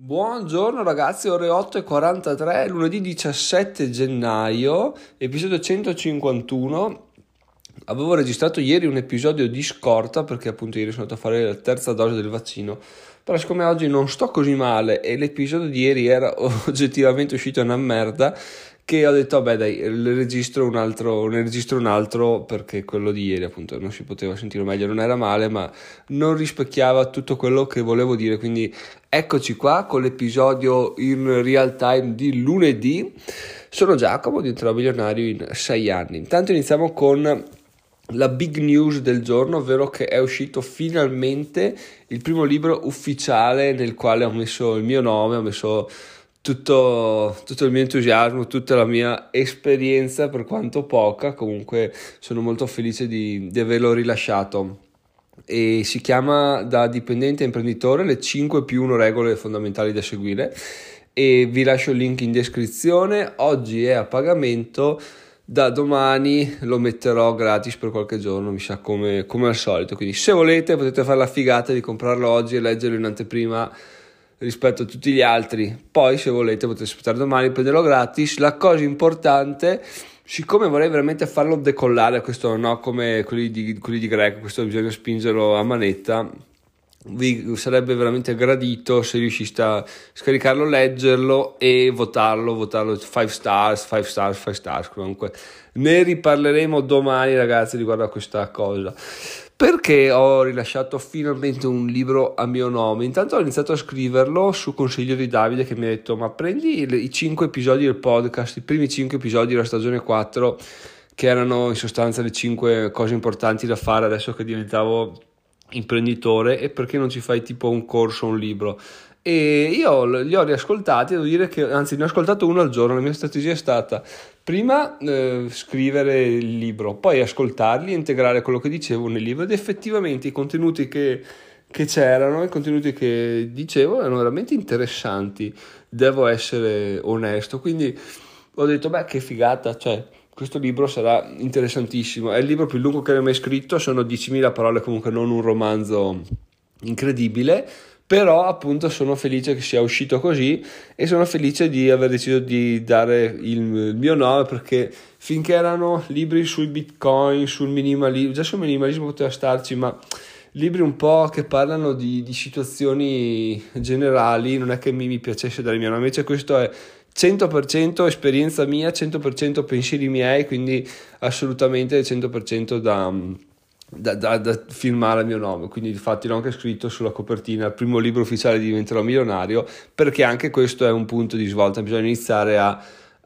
Buongiorno ragazzi, ore 8.43, lunedì 17 gennaio, episodio 151. Avevo registrato ieri un episodio di scorta perché appunto ieri sono andato a fare la terza dose del vaccino, però siccome oggi non sto così male e l'episodio di ieri era oggettivamente uscito una merda, che ho detto vabbè dai ne registro un altro ne registro un altro perché quello di ieri appunto non si poteva sentire meglio non era male ma non rispecchiava tutto quello che volevo dire. Quindi eccoci qua con l'episodio in real time di lunedì. Sono Giacomo diventerò milionario in sei anni. Intanto iniziamo con la big news del giorno, ovvero che è uscito finalmente il primo libro ufficiale nel quale ho messo il mio nome, ho messo tutto, tutto, il mio entusiasmo, tutta la mia esperienza, per quanto poca, comunque sono molto felice di, di averlo rilasciato. E si chiama da dipendente a imprenditore le 5 più 1 regole fondamentali da seguire e vi lascio il link in descrizione. Oggi è a pagamento, da domani lo metterò gratis per qualche giorno, mi sa come, come al solito. Quindi se volete potete fare la figata di comprarlo oggi e leggerlo in anteprima rispetto a tutti gli altri. Poi, se volete, potete aspettare domani, prenderlo gratis. La cosa importante, siccome vorrei veramente farlo decollare, questo no, come quelli di, quelli di Greco, questo bisogna spingerlo a manetta. Vi sarebbe veramente gradito se riusciste a scaricarlo, leggerlo e votarlo, votarlo 5 stars, 5 stars, 5 stars. Comunque ne riparleremo domani, ragazzi, riguardo a questa cosa perché ho rilasciato finalmente un libro a mio nome. Intanto ho iniziato a scriverlo su consiglio di Davide che mi ha detto ma prendi i 5 episodi del podcast, i primi 5 episodi della stagione 4 che erano in sostanza le 5 cose importanti da fare adesso che diventavo imprenditore e perché non ci fai tipo un corso, un libro? E io li ho riascoltati, devo dire che anzi ne ho ascoltato uno al giorno, la mia strategia è stata prima eh, scrivere il libro, poi ascoltarli integrare quello che dicevo nel libro ed effettivamente i contenuti che, che c'erano, i contenuti che dicevo erano veramente interessanti, devo essere onesto, quindi ho detto beh che figata, cioè questo libro sarà interessantissimo, è il libro più lungo che abbia mai scritto, sono 10.000 parole comunque non un romanzo incredibile però appunto sono felice che sia uscito così e sono felice di aver deciso di dare il, mio nome perché finché erano libri sui bitcoin, sul minimalismo, già sul minimalismo poteva starci, ma libri un po' che parlano di, di situazioni generali, non è che mi, mi piacesse dare il mio nome, invece questo è 100% esperienza mia, 100% pensieri miei, quindi assolutamente 100% da da, da, da, firmare il mio nome, quindi infatti l'ho anche scritto sulla copertina, il primo libro ufficiale diventerò milionario, perché anche questo è un punto di svolta, bisogna iniziare a,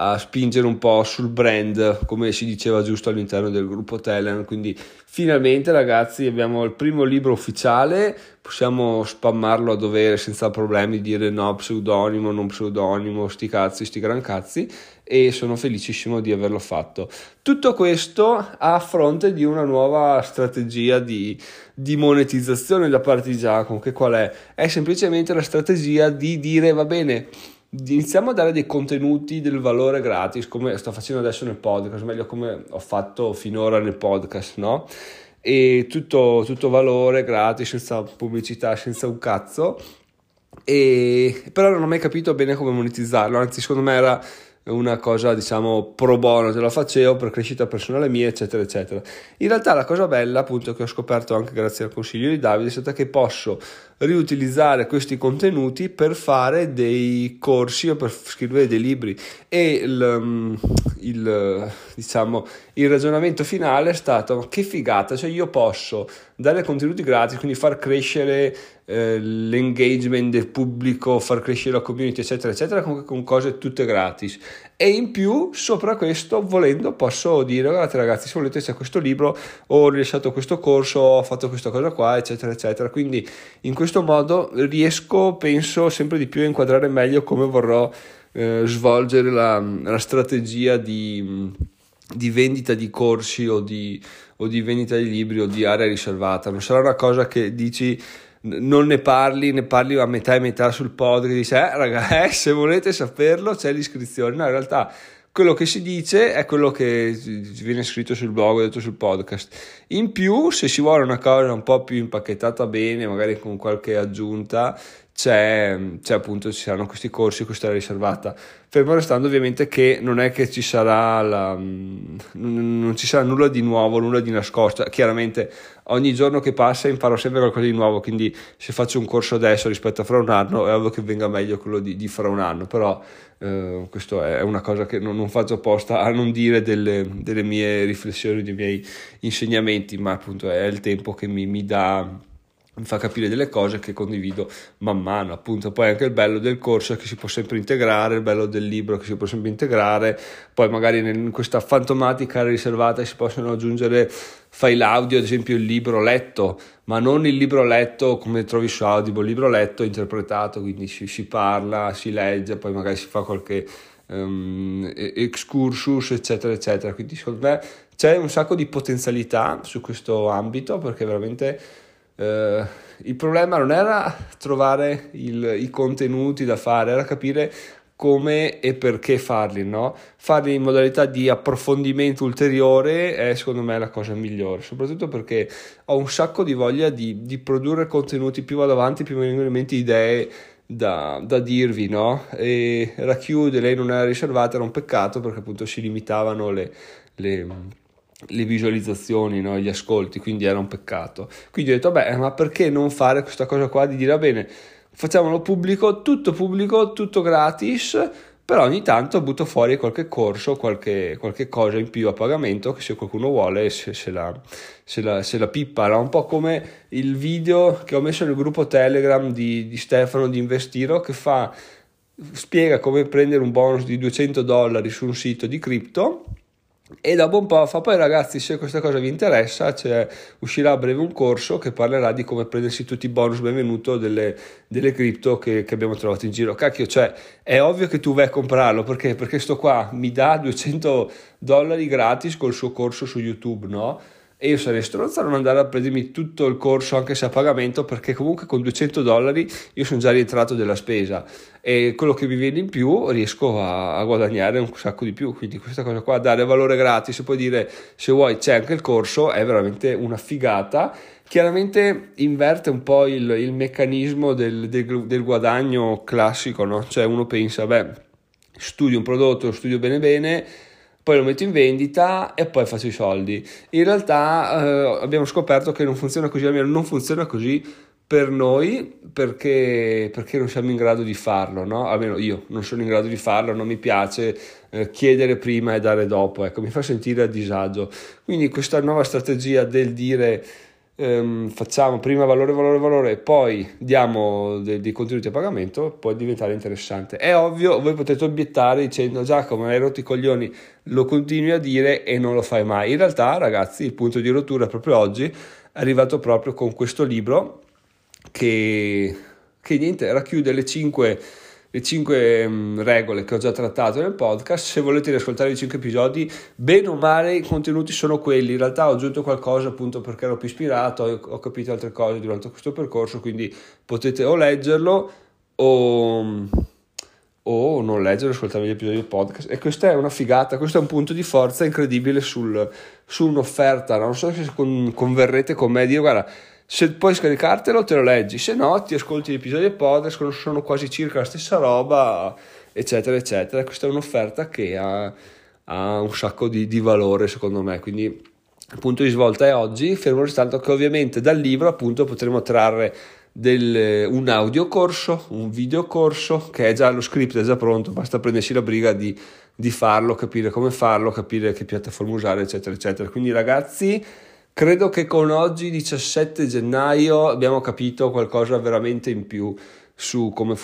a spingere un po' sul brand, come si diceva giusto all'interno del gruppo Telegram, quindi finalmente ragazzi abbiamo il primo libro ufficiale, possiamo spammarlo a dovere senza problemi, dire no pseudonimo, non pseudonimo, sti cazzi, sti gran cazzi e sono felicissimo di averlo fatto. Tutto questo a fronte di una nuova strategia di, di monetizzazione da parte di Giacomo, che qual è? È semplicemente la strategia di dire va bene, iniziamo a dare dei contenuti del valore gratis, come sto facendo adesso nel podcast, meglio come ho fatto finora nel podcast, no? E tutto, tutto valore gratis, senza pubblicità, senza un cazzo. E, però non ho mai capito bene come monetizzarlo, anzi secondo me era una cosa diciamo pro bono, te la facevo per crescita personale mia, eccetera, eccetera. In realtà la cosa bella, appunto, che ho scoperto anche grazie al consiglio di Davide, è stata che posso riutilizzare questi contenuti per fare dei corsi o per scrivere dei libri e il, mm, il, diciamo, il ragionamento finale è stato che figata, cioè io posso dare contenuti gratis, quindi far crescere eh, l'engagement del pubblico, far crescere la community, eccetera, eccetera, comunque con cose tutte gratis. E in più, sopra questo, volendo, posso dire, guardate ragazzi, se volete c'è questo libro, ho rilasciato questo corso, ho fatto questa cosa qua, eccetera, eccetera. Quindi in questo modo riesco, penso, sempre di più a inquadrare meglio come vorrò eh, svolgere la, la strategia di, di vendita di corsi o di, o di vendita di libri o di area riservata. Non sarà una cosa che dici non ne parli, ne parli a metà e metà sul podcast, dici, eh raga, eh, se volete saperlo c'è l'iscrizione, no in realtà quello che si dice è quello che viene scritto sul blog, detto sul podcast. In più, se si vuole una cosa un po' più impacchettata bene, magari con qualche aggiunta, c'è, c'è, appunto ci saranno questi corsi, questa è riservata. Fermo restando ovviamente che non è che ci sarà la, non ci sarà nulla di nuovo, nulla di nascosto. Chiaramente ogni giorno che passa imparo sempre qualcosa di nuovo, quindi se faccio un corso adesso rispetto a fra un anno è ovvio che venga meglio quello di, di fra un anno, però eh, questo è una cosa che non, non, faccio apposta a non dire delle, delle mie riflessioni, dei miei insegnamenti, ma appunto è il tempo che mi, mi dà mi fa capire delle cose che condivido man mano, appunto. Poi anche il bello del corso che si può sempre integrare, il bello del libro che si può sempre integrare, poi magari in questa fantomatica riservata si possono aggiungere file audio, ad esempio il libro letto, ma non il libro letto come trovi su Audible, il libro letto interpretato, quindi si, si parla, si legge, poi magari si fa qualche um, excursus, eccetera, eccetera, quindi secondo me c'è un sacco di potenzialità su questo ambito perché veramente Uh, il problema non era trovare il, i contenuti da fare, era capire come e perché farli, no? Farli in modalità di approfondimento ulteriore è secondo me la cosa migliore, soprattutto perché ho un sacco di voglia di, di produrre contenuti, più vado avanti più mi vengono in mente idee da, da dirvi, no? E racchiude, lei non era riservata, era un peccato perché appunto si limitavano le, le le visualizzazioni, no? gli ascolti, quindi era un peccato. Quindi ho detto, beh, ma perché non fare questa cosa qua di dire, va bene, facciamolo pubblico, tutto pubblico, tutto gratis, però ogni tanto butto fuori qualche corso, qualche, qualche cosa in più a pagamento che se qualcuno vuole se, se, la, se, la, se la pippa. Era un po' come il video che ho messo nel gruppo Telegram di, di Stefano di Investiro che fa, spiega come prendere un bonus di 200 dollari su un sito di cripto e dopo un po' fa poi ragazzi se questa cosa vi interessa cioè, uscirà a breve un corso che parlerà di come prendersi tutti i bonus benvenuto delle, delle cripto che, che, abbiamo trovato in giro cacchio cioè è ovvio che tu vai a comprarlo perché perché sto qua mi dà 200 dollari gratis col suo corso su youtube no? E io sarei stronzo a non andare a prendermi tutto il corso anche se a pagamento perché comunque con 200 dollari io sono già rientrato della spesa. E quello che mi viene in più riesco a, a, guadagnare un sacco di più. Quindi questa cosa qua dare valore gratis poi dire se vuoi c'è anche il corso è veramente una figata. Chiaramente inverte un po' il, il meccanismo del, del, del guadagno classico no? cioè uno pensa beh studio un prodotto lo studio bene bene poi lo metto in vendita e poi faccio i soldi. In realtà eh, abbiamo scoperto che non funziona così, almeno non funziona così per noi perché, perché non siamo in grado di farlo, no? almeno io non sono in grado di farlo, non mi piace eh, chiedere prima e dare dopo, ecco, mi fa sentire a disagio. Quindi questa nuova strategia del dire ehm, facciamo prima valore, valore, valore e poi diamo dei, dei, contenuti a pagamento, può diventare interessante. È ovvio, voi potete obiettare dicendo Giacomo, hai rotto i coglioni, lo continui a dire e non lo fai mai. In realtà, ragazzi, il punto di rottura proprio oggi è arrivato proprio con questo libro che, che niente, racchiude le 5 le 5 um, regole che ho già trattato nel podcast. Se volete riascoltare i 5 episodi, bene o male i contenuti sono quelli. In realtà ho aggiunto qualcosa appunto perché ero più ispirato, ho, ho capito altre cose durante questo percorso, quindi potete o leggerlo o, o non leggere, ascoltare gli episodi del podcast. E questa è una figata, questo è un punto di forza incredibile sul, su un'offerta. Non so se converrete con me e dire guarda se puoi scaricartelo te lo leggi, se no ti ascolti gli episodi del podcast, sono quasi circa la stessa roba, eccetera, eccetera. Questa è un'offerta che ha, ha un sacco di, di, valore secondo me, quindi il punto di svolta è oggi, fermo restando che ovviamente dal libro appunto potremo trarre del, un audio corso, un video corso che è già lo script, è già pronto, basta prendersi la briga di, di farlo, capire come farlo, capire che piattaforma usare, eccetera, eccetera. Quindi ragazzi Credo che con oggi 17 gennaio abbiamo capito qualcosa veramente in più su come,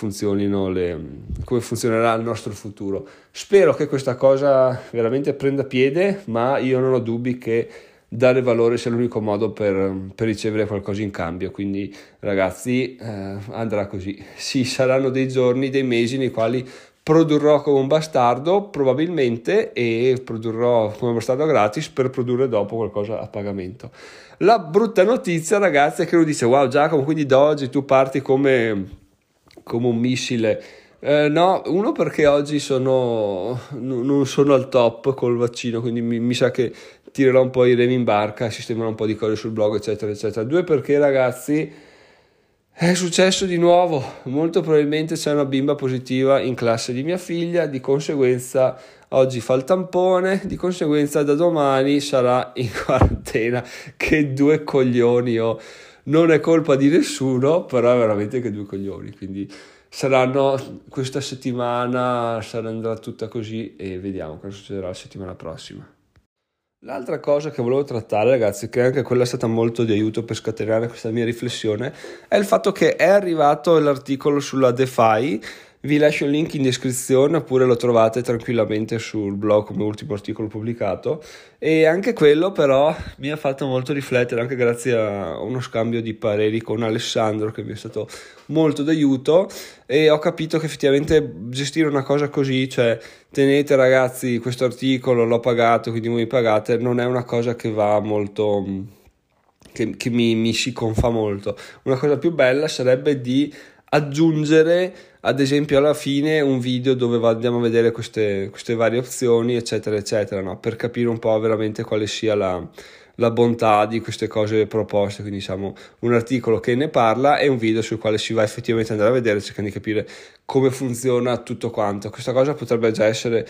le, come funzionerà il nostro futuro. Spero che questa cosa veramente prenda piede, ma io non ho dubbi che dare valore sia l'unico modo per, per ricevere qualcosa in cambio. Quindi, ragazzi, eh, andrà così. Sì, saranno dei giorni, dei mesi nei quali produrrò come un bastardo probabilmente e produrrò come un bastardo gratis per produrre dopo qualcosa a pagamento. La brutta notizia ragazzi è che lui dice wow Giacomo quindi da oggi tu parti come, come un missile. Eh, no, uno perché oggi sono, non sono al top col vaccino, quindi mi, mi, sa che tirerò un po' i remi in barca, sistemerò un po' di cose sul blog, eccetera, eccetera. Due perché ragazzi È successo di nuovo, molto probabilmente c'è una bimba positiva in classe di mia figlia, di conseguenza oggi fa il tampone, di conseguenza da domani sarà in quarantena. Che due coglioni ho. Non è colpa di nessuno, però è veramente che due coglioni, quindi saranno questa settimana, sarà andrà tutta così e vediamo cosa succederà la settimana prossima. L'altra cosa che volevo trattare, ragazzi, che anche quella è stata molto di aiuto per scatenare questa mia riflessione, è il fatto che è arrivato l'articolo sulla DeFi vi lascio il link in descrizione oppure lo trovate tranquillamente sul blog come ultimo articolo pubblicato e anche quello però mi ha fatto molto riflettere anche grazie a uno scambio di pareri con Alessandro che mi è stato molto d'aiuto e ho capito che effettivamente gestire una cosa così, cioè tenete ragazzi questo articolo, l'ho pagato, quindi voi pagate, non è una cosa che va molto... che, che mi, mi si confa molto. Una cosa più bella sarebbe di aggiungere ad esempio alla fine un video dove andiamo a vedere queste, queste varie opzioni eccetera eccetera no? per capire un po' veramente quale sia la, la bontà di queste cose proposte quindi diciamo un articolo che ne parla e un video sul quale si va effettivamente andare a vedere cercando di capire come funziona tutto quanto questa cosa potrebbe già essere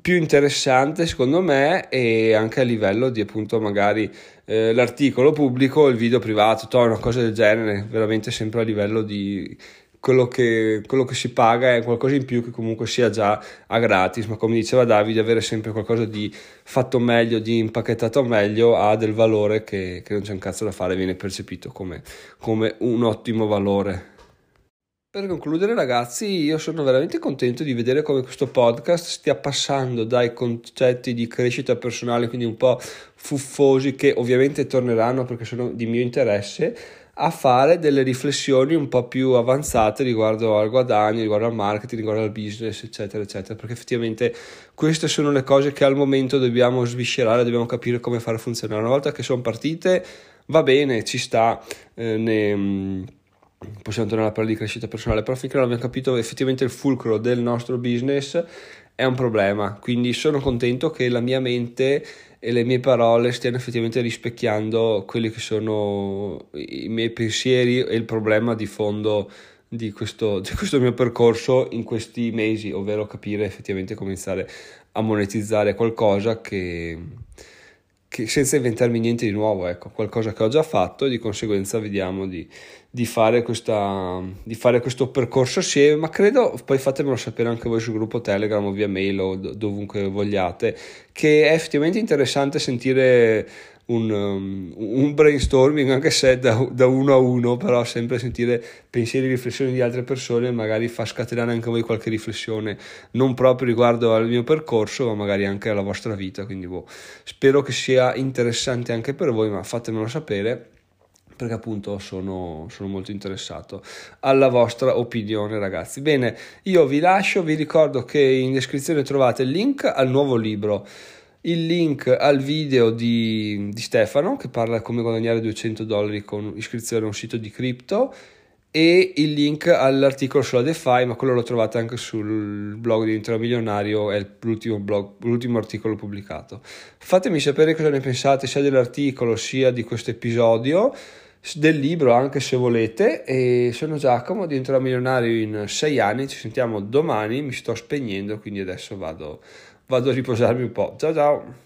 più interessante secondo me e anche a livello di appunto magari eh, l'articolo pubblico il video privato una cosa del genere veramente sempre a livello di quello che, quello che si paga è qualcosa in più che comunque sia già a gratis, ma come diceva Davide, avere sempre qualcosa di fatto meglio, di impacchettato meglio, ha del valore che, che non c'è un cazzo da fare, viene percepito come, come un ottimo valore. Per concludere ragazzi, io sono veramente contento di vedere come questo podcast stia passando dai concetti di crescita personale, quindi un po' fuffosi, che ovviamente torneranno perché sono di mio interesse, a fare delle riflessioni un po' più avanzate riguardo al guadagno, riguardo al marketing, riguardo al business, eccetera, eccetera, perché effettivamente queste sono le cose che al momento dobbiamo sviscerare, dobbiamo capire come fare funzionare. Una volta che sono partite, va bene, ci sta, eh, ne, possiamo tornare a parlare di crescita personale, però finché non abbiamo capito effettivamente il fulcro del nostro business è un problema, quindi sono contento che la mia mente e le mie parole stiano effettivamente rispecchiando quelli che sono i miei pensieri e il problema di fondo di questo, di questo mio percorso in questi mesi, ovvero capire effettivamente come iniziare a monetizzare qualcosa che, che senza inventarmi niente di nuovo, ecco, qualcosa che ho già fatto e di conseguenza vediamo di, di, fare, questa, di fare questo percorso assieme, ma credo, poi fatemelo sapere anche voi sul gruppo Telegram o via mail o dovunque vogliate, che è effettivamente interessante sentire un, um, un brainstorming, anche se da, da, uno a uno, però sempre sentire pensieri e riflessioni di altre persone magari fa scatenare anche voi qualche riflessione, non proprio riguardo al mio percorso, ma magari anche alla vostra vita. Quindi boh, spero che sia interessante anche per voi, ma fatemelo sapere perché appunto sono, sono, molto interessato alla vostra opinione ragazzi bene io vi lascio vi ricordo che in descrizione trovate il link al nuovo libro il link al video di, di Stefano che parla come guadagnare 200 dollari con iscrizione a un sito di cripto e il link all'articolo sulla DeFi, ma quello lo trovate anche sul blog di Intero Milionario, è l'ultimo, blog, l'ultimo articolo pubblicato. Fatemi sapere cosa ne pensate sia dell'articolo sia di questo episodio del libro anche se volete e sono Giacomo diventerò milionario in sei anni ci sentiamo domani mi sto spegnendo quindi adesso vado, vado a riposarmi un po' ciao ciao